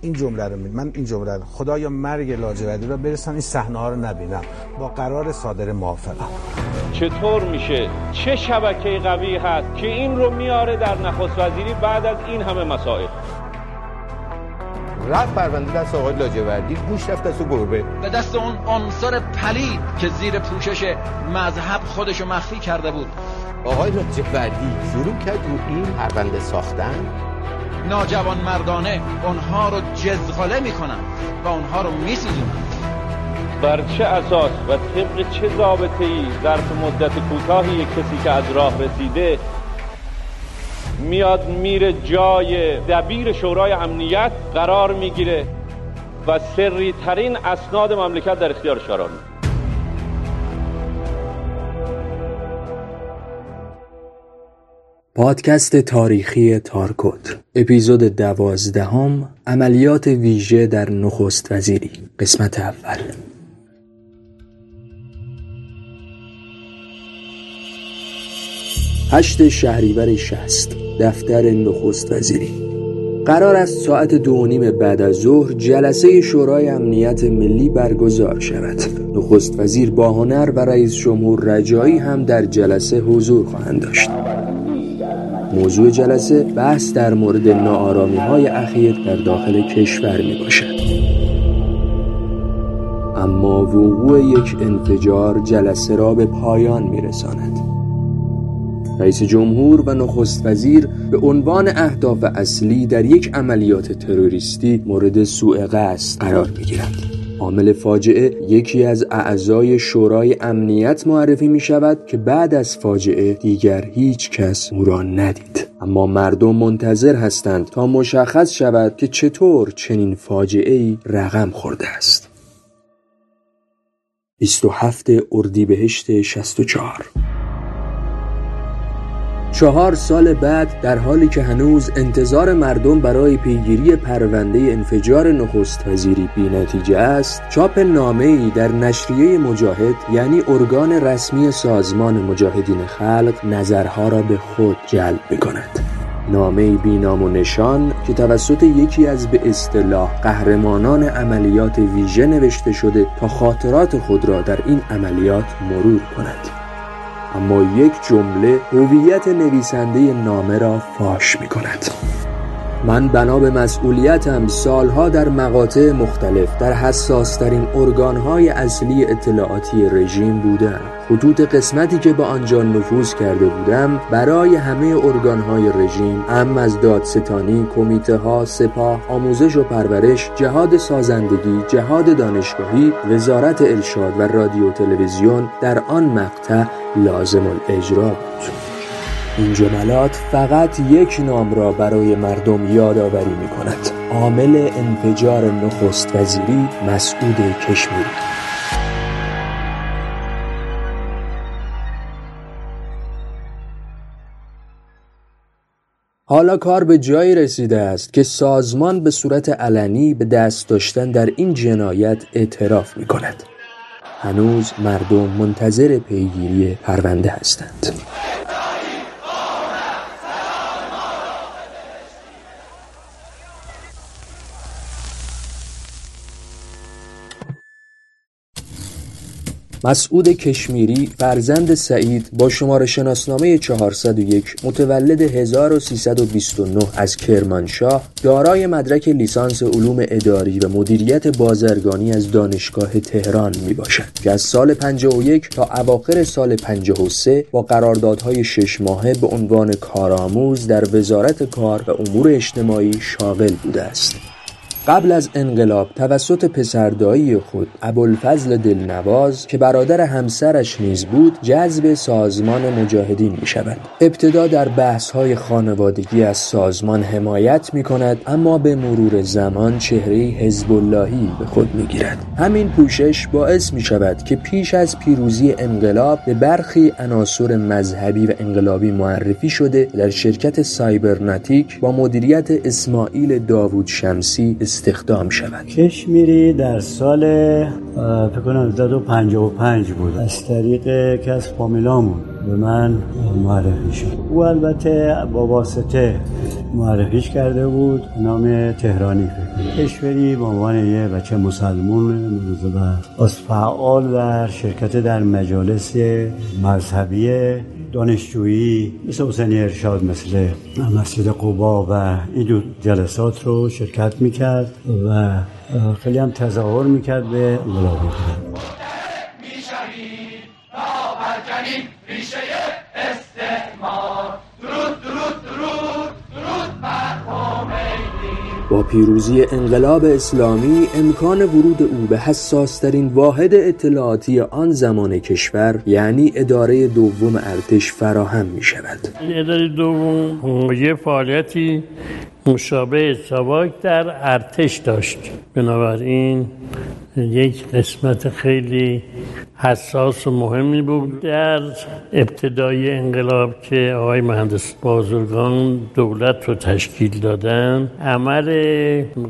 این جمله رو من این جمله رو خدایا مرگ لاجوردی رو برسن این صحنه ها رو نبینم. با قرار صادر موافقم. چطور میشه؟ چه شبکه قوی هست که این رو میاره در نخست وزیری بعد از این همه مسائل؟ رفت پرونده دست آقای لاجوردی گوش رفت دست گربه به. دست اون عنصر پلید که زیر پوشش مذهب خودشو مخفی کرده بود. آقای لاجوردی شروع کرد رو این پرونده ساختن؟ ناجوان مردانه اونها رو جزغاله می‌کنن و اونها رو میسوزونن. بر چه اساس و طبق چه ضابطه ای ظرف مدت کوتاهی کسی که از راه رسیده میاد میره جای دبیر شورای امنیت قرار می‌گیره و سری ترین اسناد مملکت در اختیار قرار پادکست تاریخی تارکوت. اپیزود دوازدهم عملیات ویژه در نخست وزیری. قسمت اول. هشت شهریور شست دفتر نخست وزیری. قرار است ساعت دو نیم بعد از ظهر جلسه شورای امنیت ملی برگزار شود. نخست وزیر با هنر و رئیس جمهور رجایی هم در جلسه حضور خواهند داشت. موضوع جلسه بحث در مورد ناآرامی های اخیر در داخل کشور می باشد اما وقوع یک انفجار جلسه را به پایان می رساند رئیس جمهور و نخست وزیر به عنوان اهداف اصلی در یک عملیات تروریستی مورد سوء قصد قرار می گیرند. عامل فاجعه یکی از اعضای شورای امنیت معرفی می شود که بعد از فاجعه دیگر هیچ کس او را ندید. اما مردم منتظر هستند تا مشخص شود که چطور چنین فاجعه ای رقم خورده است. 27 اردیبهشت 64 چهار سال بعد در حالی که هنوز انتظار مردم برای پیگیری پرونده انفجار نخست وزیری بی نتیجه است چاپ نامه ای در نشریه مجاهد یعنی ارگان رسمی سازمان مجاهدین خلق نظرها را به خود جلب می کند نامه بی نام و نشان که توسط یکی از به اصطلاح قهرمانان عملیات ویژه نوشته شده تا خاطرات خود را در این عملیات مرور کند. اما یک جمله هویت نویسنده نامه را فاش می کند من بنا به مسئولیتم سالها در مقاطع مختلف در حساسترین ارگانهای اصلی اطلاعاتی رژیم بودم. خطوط قسمتی که به آنجا نفوذ کرده بودم برای همه ارگانهای رژیم ام از دادستانی کمیته ها سپاه آموزش و پرورش جهاد سازندگی جهاد دانشگاهی وزارت ارشاد و رادیو تلویزیون در آن مقطع لازم الاجرا بود. این جملات فقط یک نام را برای مردم یادآوری می کند عامل انفجار نخست وزیری مسعود کشمیری حالا کار به جایی رسیده است که سازمان به صورت علنی به دست داشتن در این جنایت اعتراف می کند هنوز مردم منتظر پیگیری پرونده هستند. مسعود کشمیری فرزند سعید با شماره شناسنامه 401 متولد 1329 از کرمانشاه دارای مدرک لیسانس علوم اداری و مدیریت بازرگانی از دانشگاه تهران می باشد که از سال 51 تا اواخر سال 53 با قراردادهای شش ماهه به عنوان کارآموز در وزارت کار و امور اجتماعی شاغل بوده است. قبل از انقلاب توسط پسردایی خود ابوالفضل دلنواز که برادر همسرش نیز بود جذب سازمان مجاهدین می شود ابتدا در بحث های خانوادگی از سازمان حمایت می کند اما به مرور زمان چهره حزب اللهی به خود می گیرد همین پوشش باعث می شود که پیش از پیروزی انقلاب به برخی عناصر مذهبی و انقلابی معرفی شده در شرکت سایبرناتیک با مدیریت اسماعیل داوود شمسی استخدام شود. کشمیری در سال فکر کنم 55 بود. از طریق کس فامیلامون به من معرفی شد. او البته با واسطه معرفیش کرده بود نام تهرانی فکر کشوری به عنوان یه بچه مسلمون از فعال در شرکت در مجالس مذهبی دانشجویی مثل حسینی ارشاد مثل مسجد قبا و این دو جلسات رو شرکت می‌کرد و خیلی هم تظاهر می‌کرد به انقلابی پیروزی انقلاب اسلامی امکان ورود او به حساسترین واحد اطلاعاتی آن زمان کشور یعنی اداره دوم ارتش فراهم می شود اداره دوم یه فعالیتی مشابه سواک در ارتش داشت. بنابراین یک قسمت خیلی حساس و مهمی بود در ابتدای انقلاب که آقای مهندس بازرگان دولت رو تشکیل دادن. عمل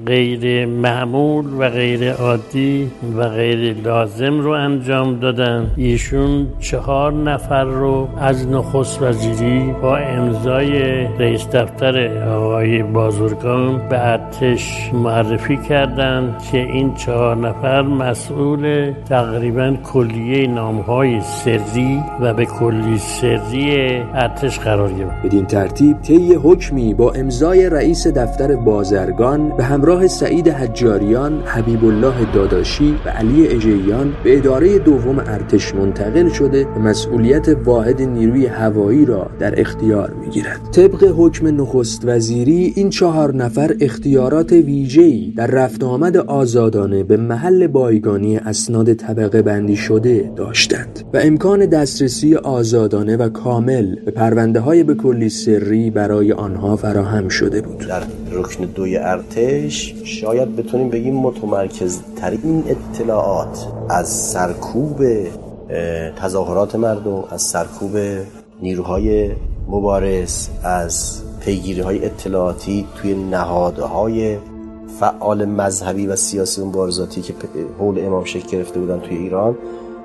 غیر معمول و غیر عادی و غیر لازم رو انجام دادن. ایشون چهار نفر رو از نخست وزیری با امضای رئیس دفتر آقای بازرگان به ارتش معرفی کردند که این چهار نفر مسئول تقریبا کلی کلیه نامهای سری و به کلی سری ارتش قرار گرفت. بدین ترتیب طی حکمی با امضای رئیس دفتر بازرگان به همراه سعید حجاریان حبیب الله داداشی و علی اجیان به اداره دوم ارتش منتقل شده و مسئولیت واحد نیروی هوایی را در اختیار می‌گیرد. طبق حکم نخست وزیری این چهار نفر اختیارات ویژه‌ای در رفت آمد آزادانه به محل بایگانی اسناد طبقه بندی شده داشتند و امکان دسترسی آزادانه و کامل به پرونده های به کلی سری برای آنها فراهم شده بود. در رکن دوی ارتش شاید بتونیم بگیم متمرکز ترین اطلاعات از سرکوب تظاهرات مردم از سرکوب نیروهای مبارز از پیگیری های اطلاعاتی توی نهادهای فعال مذهبی و سیاسی مبارزاتی که حول امام شکل گرفته بودن توی ایران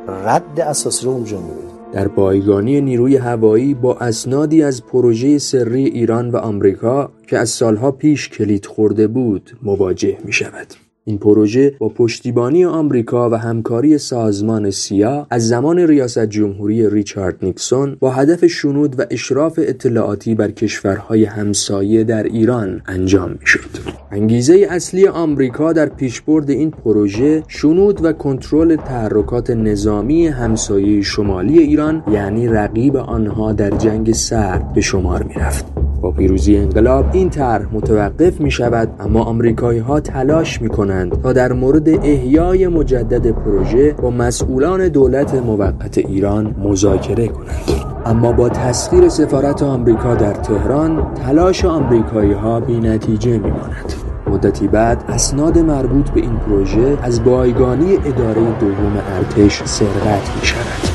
رد اساسی رو اونجا می‌بینیم در بایگانی نیروی هوایی با اسنادی از پروژه سری ایران و آمریکا که از سالها پیش کلید خورده بود مواجه می شود. این پروژه با پشتیبانی آمریکا و همکاری سازمان سیا از زمان ریاست جمهوری ریچارد نیکسون با هدف شنود و اشراف اطلاعاتی بر کشورهای همسایه در ایران انجام می شد. انگیزه اصلی آمریکا در پیشبرد این پروژه شنود و کنترل تحرکات نظامی همسایه شمالی ایران یعنی رقیب آنها در جنگ سرد به شمار می رفت. با پیروزی انقلاب این طرح متوقف می شود اما آمریکایی ها تلاش می کنند تا در مورد احیای مجدد پروژه با مسئولان دولت موقت ایران مذاکره کنند اما با تسخیر سفارت آمریکا در تهران تلاش آمریکایی ها بی نتیجه می ماند. مدتی بعد اسناد مربوط به این پروژه از بایگانی اداره دوم ارتش سرقت می شود.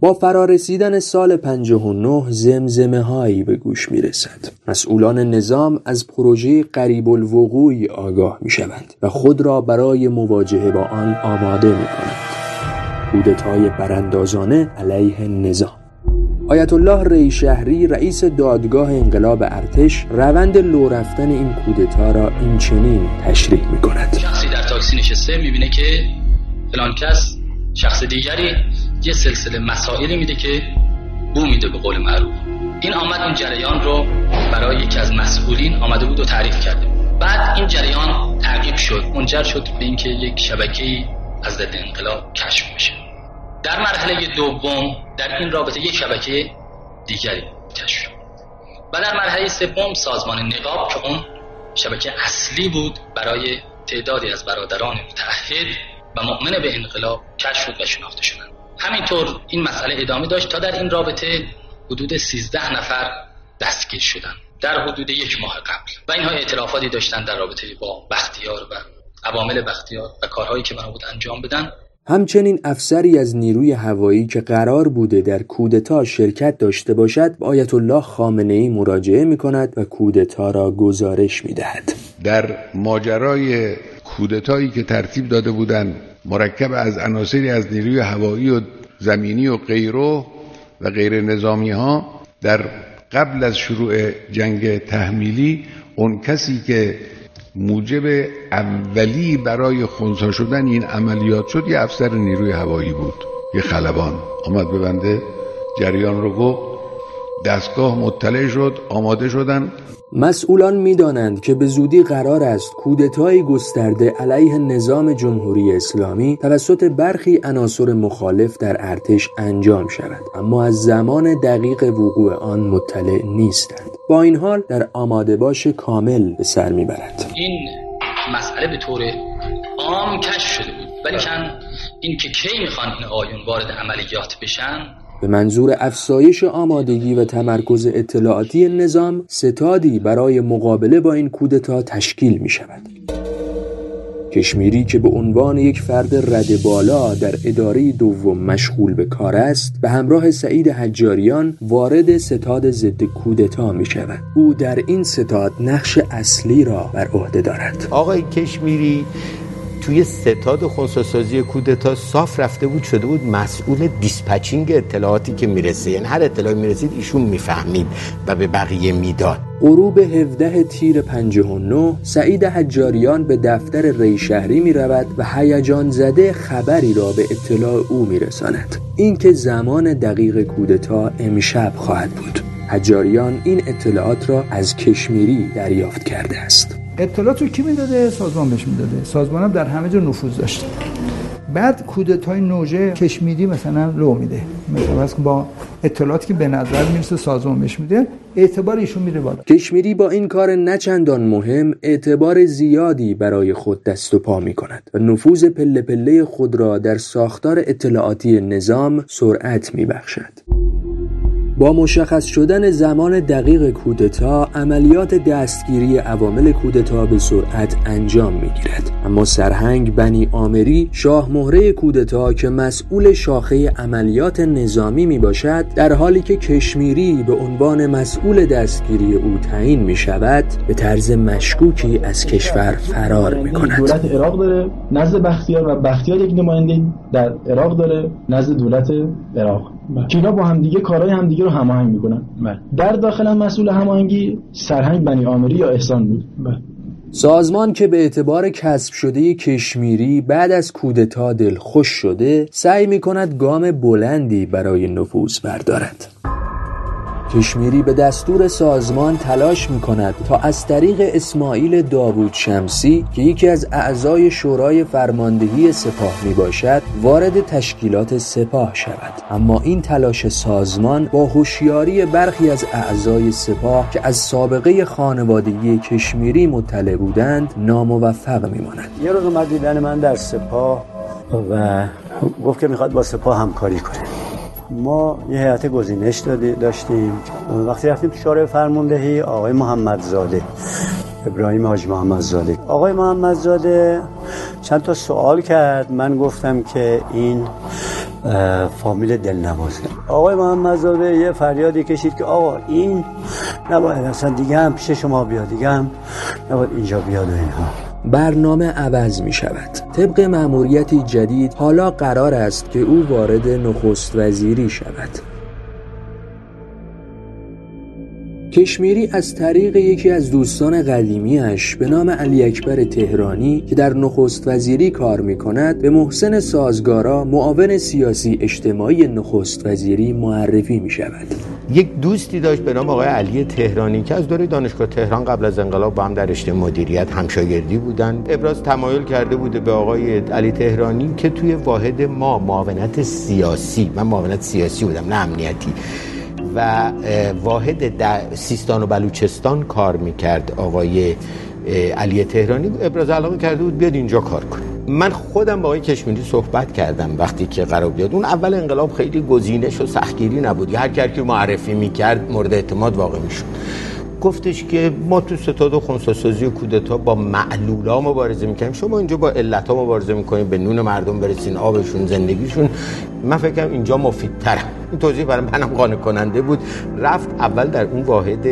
با فرارسیدن سال 59 زمزمه هایی به گوش می رسد. مسئولان نظام از پروژه قریب الوقوعی آگاه می شوند و خود را برای مواجهه با آن آماده می کنند. کودتای براندازانه علیه نظام آیت الله ری شهری رئیس دادگاه انقلاب ارتش روند لو رفتن این کودتا را این چنین تشریح می کند شخصی در تاکسی نشسته می بینه که فلان کس شخص دیگری یه سلسله مسائلی میده که بو میده به قول معروف. این آمد این جریان رو برای یکی از مسئولین آمده بود و تعریف کرده بعد این جریان تعقیب شد منجر شد به اینکه یک شبکه از ضد انقلاب کشف میشه در مرحله دوم در این رابطه یک شبکه دیگری کشف شد. و در مرحله سوم سازمان نقاب که اون شبکه اصلی بود برای تعدادی از برادران متحد و مؤمن به انقلاب کشف شد و شناخته شدند. همینطور این مسئله ادامه داشت تا در این رابطه حدود 13 نفر دستگیر شدن در حدود یک ماه قبل و اینها اعترافاتی داشتن در رابطه با بختیار و عوامل بختیار و کارهایی که من بود انجام بدن همچنین افسری از نیروی هوایی که قرار بوده در کودتا شرکت داشته باشد به آیت الله خامنه ای مراجعه می کند و کودتا را گزارش می دهد. در ماجرای کودتایی که ترتیب داده بودند مرکب از عناصری از نیروی هوایی و زمینی و غیرو و غیر نظامی ها در قبل از شروع جنگ تحمیلی اون کسی که موجب اولی برای خونسا شدن این عملیات شد یه افسر نیروی هوایی بود یه خلبان. آمد به بنده جریان رو گفت. دستگاه مطلع شد آماده شدن. مسئولان می‌دانند که به زودی قرار است کودتای گسترده علیه نظام جمهوری اسلامی توسط برخی عناصر مخالف در ارتش انجام شود. اما از زمان دقیق وقوع آن مطلع نیستند. با این حال در آماده باش کامل به سر می‌برد. این مسئله به طور عام کشف شده بود. ولی این که کی می‌خوان این آیون وارد عملیات بشن به منظور افزایش آمادگی و تمرکز اطلاعاتی نظام ستادی برای مقابله با این کودتا تشکیل می شود. کشمیری که به عنوان یک فرد رد بالا در اداره دوم مشغول به کار است به همراه سعید حجاریان وارد ستاد ضد کودتا می شود او در این ستاد نقش اصلی را بر عهده دارد آقای کشمیری توی ستاد خونساسازی کودتا صاف رفته بود شده بود مسئول دیسپچینگ اطلاعاتی که می‌رسه. یعنی هر اطلاعی می‌رسید ایشون می‌فهمید و به بقیه می‌داد. غروب 17 تیر 59 سعید حجاریان به دفتر ری شهری می رود و هیجان زده خبری را به اطلاع او می رساند اینکه زمان دقیق کودتا امشب خواهد بود. حجاریان این اطلاعات را از کشمیری دریافت کرده است. اطلاعات رو کی می‌داده؟ سازمان بهش می‌داده. سازمان هم در همه جا نفوذ داشته. بعد کودتای نوژه کشمیری مثلا لو میده. مثلا با اطلاعاتی که به نظر می‌رسه سازمان بهش میده اعتبار ایشون میره بالا. کشمیری با این کار نچندان مهم اعتبار زیادی برای خود دست و پا می کند و نفوذ پله پله خود را در ساختار اطلاعاتی نظام سرعت می بخشد. با مشخص شدن زمان دقیق کودتا عملیات دستگیری عوامل کودتا به سرعت انجام می‌گیرد. اما سرهنگ بنی آمری شاه مهره کودتا که مسئول شاخه عملیات نظامی می باشد در حالی که کشمیری به عنوان مسئول دستگیری او تعیین می شود به طرز مشکوکی از کشور فرار می کند دولت عراق داره نزد بختیار و بختیار یک نماینده در عراق داره نزد دولت عراق. که اینا با همدیگه کارهای همدیگه رو هماهنگ می‌کنن بله. در داخل مسئول هماهنگی سرهنگ بنی آمری یا احسان بود بله. سازمان که به اعتبار کسب شده کشمیری بعد از کودتا خوش شده سعی می کند گام بلندی برای نفوذ بردارد کشمیری به دستور سازمان تلاش می کند تا از طریق اسماعیل داوود شمسی که یکی از اعضای شورای فرماندهی سپاه می باشد وارد تشکیلات سپاه شود. اما این تلاش سازمان با هوشیاری برخی از اعضای سپاه که از سابقه خانوادگی کشمیری مطلع بودند ناموفق می ماند یه روز اومد دیدن من در سپاه و گفت که می‌خواد با سپاه همکاری کنه. ما یه هیئت گزینش داشتیم. وقتی رفتیم تو شورای فرماندهی آقای محمدزاده ابراهیم حاج محمدزاده. آقای محمدزاده چند تا سوال کرد. من گفتم که این فامیل دلنوازه. آقای محمدزاده یه فریادی کشید که آقا این نباید اصلا دیگه هم پیش شما بیاد دیگه هم نباید اینجا بیاد و اینها. برنامه عوض می شود. طبق مأموریتی جدید حالا قرار است که او وارد نخست وزیری شود. کشمیری از طریق یکی از دوستان قدیمیش به نام علی اکبر تهرانی که در نخست وزیری کار می کند به محسن سازگارا معاون سیاسی اجتماعی نخست وزیری معرفی می شود یک دوستی داشت به نام آقای علی تهرانی که از دوره دانشگاه تهران قبل از انقلاب با هم در رشته مدیریت همشاگردی بودند ابراز تمایل کرده بوده به آقای علی تهرانی که توی واحد ما معاونت سیاسی من معاونت سیاسی بودم نه امنیتی. و واحد در سیستان و بلوچستان کار می‌کرد آقای علی تهرانی. ابراز علاقه کرده بود بیاد اینجا کار کنه. من خودم با آقای کشمیری صحبت کردم وقتی که قرار بیاد. اون اول انقلاب خیلی گزینش و سختگیری نبود. هر کی که معرفی می‌کرد مورد اعتماد واقع می‌شد. گفتش که ما تو ستاد خونساسازی و کودتا با معلولا مبارزه می‌کنیم شما اینجا با علت ها مبارزه می‌کنیم به نون مردم برسین آبشون زندگیشون. من فکرم اینجا مفیدترم. این توضیح برای منم قانع کننده بود. رفت اول در اون واحد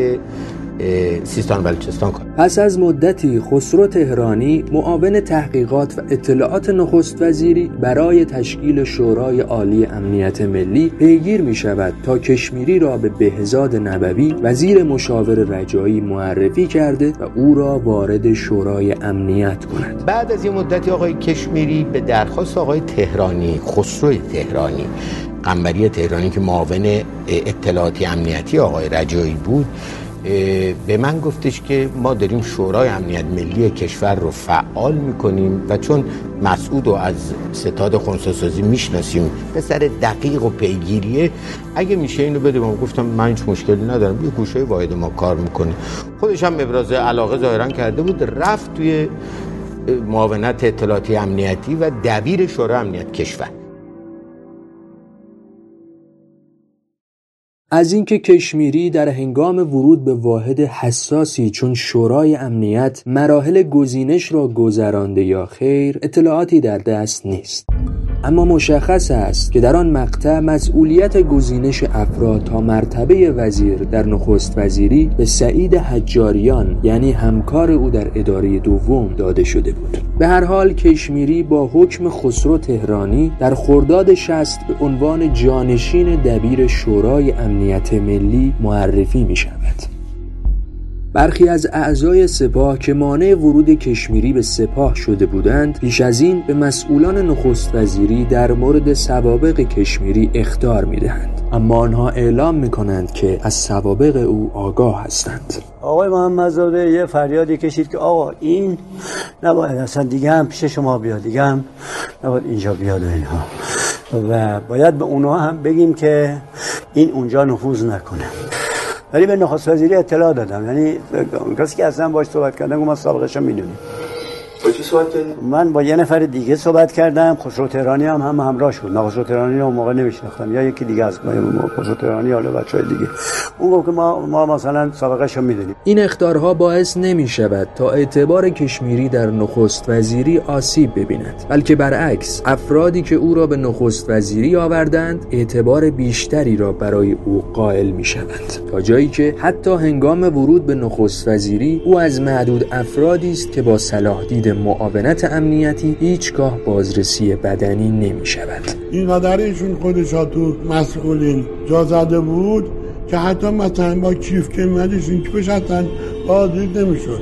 سیستان بلوچستان کار پس از مدتی خسرو تهرانی معاون تحقیقات و اطلاعات نخست وزیری برای تشکیل شورای عالی امنیت ملی پیگیر می شود تا کشمیری را به بهزاد نبوی وزیر مشاور رجایی معرفی کرده و او را وارد شورای امنیت کند. بعد از این مدتی آقای کشمیری به درخواست آقای تهرانی خسرو تهرانی قنبری تهرانی که معاون اطلاعاتی امنیتی آقای رجایی بود به من گفتش که ما داریم شورای امنیت ملی کشور رو فعال می‌کنیم و چون مسعود رو از ستاد خونساسازی می‌شناسیم به سر دقیق و پیگیریه اگه میشه اینو بده من گفتم من هیچ مشکلی ندارم یه گوشه واحد ما کار می‌کنه. خودش هم ابراز علاقه ظاهرا کرده بود رفت توی معاونت اطلاعاتی امنیتی و دبیر شورای امنیت کشور. از اینکه کشمیری در هنگام ورود به واحد حساسی چون شورای امنیت مراحل گزینش را گذرانده یا خیر اطلاعاتی در دست نیست. اما مشخص است که در آن مقطع مسئولیت گزینش افراد تا مرتبه وزیر در نخست وزیری به سعید حجاریان یعنی همکار او در اداره دوم داده شده بود. به هر حال کشمیری با حکم خسرو تهرانی در خرداد شست به عنوان جانشین دبیر شورای امنیت ملی معرفی می شود برخی از اعضای سپاه که مانع ورود کشمیری به سپاه شده بودند پیش از این به مسئولان نخست وزیری در مورد سوابق کشمیری اختار می دهند. اما آنها اعلام می کنند که از سوابق او آگاه هستند. آقای محمدزاده یه فریادی کشید که آقا این نباید اصلا دیگه هم پیش شما بیاد دیگه هم نباید اینجا بیاد و اینها. و باید به اونها هم بگیم که این اونجا نفوذ نکنه. ولی به نخست وزیری اطلاع دادم. یعنی کسی که اصلا باش صحبت کردم ما سابقش رو می‌دونیم کی صحبت کردی؟ من با یه نفر دیگه صحبت کردم. خسرو تهرانی هم هم همراهش بود خسرو تهرانی رو اون موقع نمیشناختم. یا یکی دیگه از خسرو تهرانی حالا بچهای دیگه. اون گفت که ما ما مثلا سابقه رو می‌دونیم. این اختارها باعث نمی شود تا اعتبار کشمیری در نخست وزیری آسیب ببیند بلکه برعکس افرادی که او را به نخست وزیری آوردند اعتبار بیشتری را برای او قائل می شوند تا جایی که حتی هنگام ورود به نخست وزیری او از معدود افرادی است که با صلاح دید معاونت امنیتی هیچگاه بازرسی بدنی نمی شود اینقدر ایشون خودش تو مسئولین جا زده بود که حتی مثلا با کیف که این کیفش حتی بازدید نمی‌شد.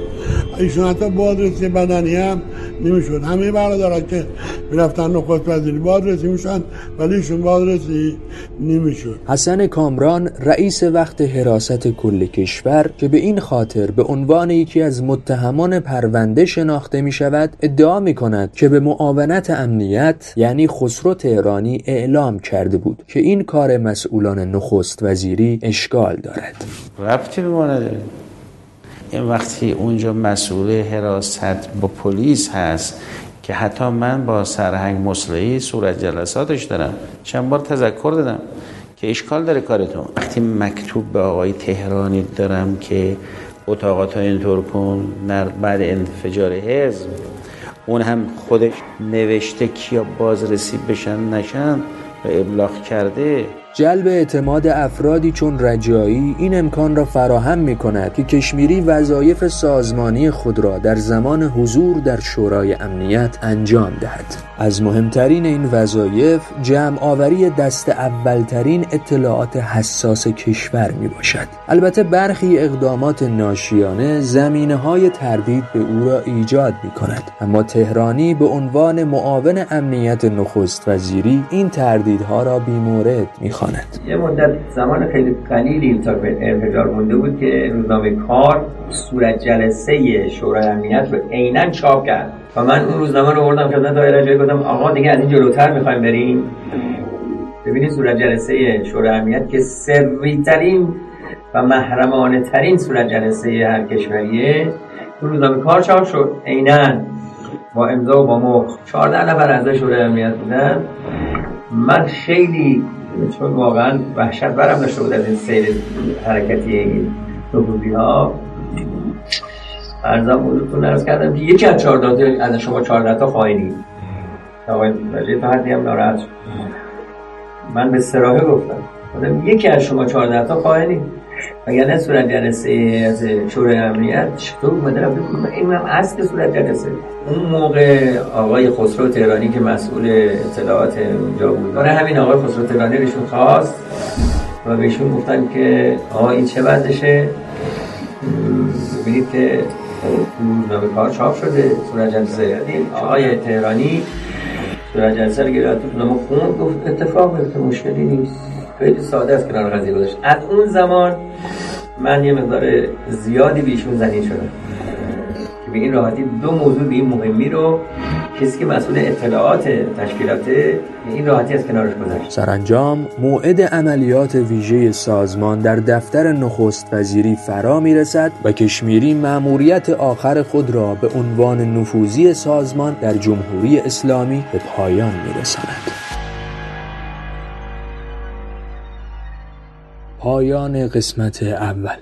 ایشون حتی بازرسی بدنی هم نمی‌شد. همه برادرها که می‌رفتن نخست وزیری بازرسی میشن ولی ایشون بازرسی نمی‌شد. حسن کامران رئیس وقت حراست کل کشور که به این خاطر به عنوان یکی از متهمان پرونده شناخته می شود ادعا می کند که به معاونت امنیت یعنی خسرو تهرانی اعلام کرده بود که این کار مسئولان نخست وزیری اشکال دارد. ربطی به ما نداره. وقتی اونجا مسئول حراست با پلیس هست که حتی من با سرهنگ مسلحی صورت جلساتش دارم چند بار تذکر دادم که اشکال داره کارتون. وقتی مکتوب به آقای تهرانی دارم که اتاقات اینطور کن بعد انفجار حزب اون هم خودش نوشته کیا بازرسی بشن نشن و ابلاغ کرده. جلب اعتماد افرادی چون رجایی این امکان را فراهم می کند که کشمیری وظایف سازمانی خود را در زمان حضور در شورای امنیت انجام دهد. از مهمترین این وظایف جمع آوری دست اولترین اطلاعات حساس کشور می باشد البته برخی اقدامات ناشیانه زمینه های تردید به او را ایجاد می کند اما تهرانی به عنوان معاون امنیت نخست وزیری این تردیدها را بیمورد می یه مدت زمان خیلی قلیلی تا انفجار مونده بود که روزنامه کار صورت جلسه شورای امنیت رو عینا چاپ کرد. و من اون روزنامه رو بردم خدمت آقای رجایی گفتم آقا دیگه از این جلوتر می‌خوایم بریم. ببینید صورت جلسه شورای امنیت که سری ترین و محرمانه ترین صورت جلسه هر کشوریه. روزنامه کار چاپ شد. عینا با امضا و با مخ. 14 نفر اعضای شورای امنیت بودن. من خیلی چون واقعا وحشت برم داشته بود از این سیر حرکتی این نفوذی ها ارزم بودتون ارز کردم که یکی از چهارده از شما چهارده تا خواهینی آقای ولی حدی هم ناراحت من به سراحه گفتم. یکی از شما چهارده تا خواهینی نه صورت جلسه از شورای امنیت چطور اومده؟ رفته این هم اصل صورت جلسه اون موقع آقای خسرو تهرانی که مسئول اطلاعات اونجا بود. برای همین آقای خسرو تهرانی بهشون خواست و بهشون گفتن که آقا این چه وضعشه؟ ببینید که روزنامه کار چاپ شده صورت جلسه آقای تهرانی صورت جلسه رو گرفت نامه خون گفت اتفاق مشکلی نیست. خیلی ساده است کنار قضیه گذاشت. از اون زمان من یه مقدار زیادی بیشون زنی شدم. به این راحتی دو موضوع به این مهمی رو کسی که مسئول اطلاعات تشکیلاته این راحتی از کنارش گذشت سرانجام موعد عملیات ویژه سازمان در دفتر نخست وزیری فرا می رسد و کشمیری مأموریت آخر خود را به عنوان نفوذی سازمان در جمهوری اسلامی به پایان می رساند. پایان قسمت اول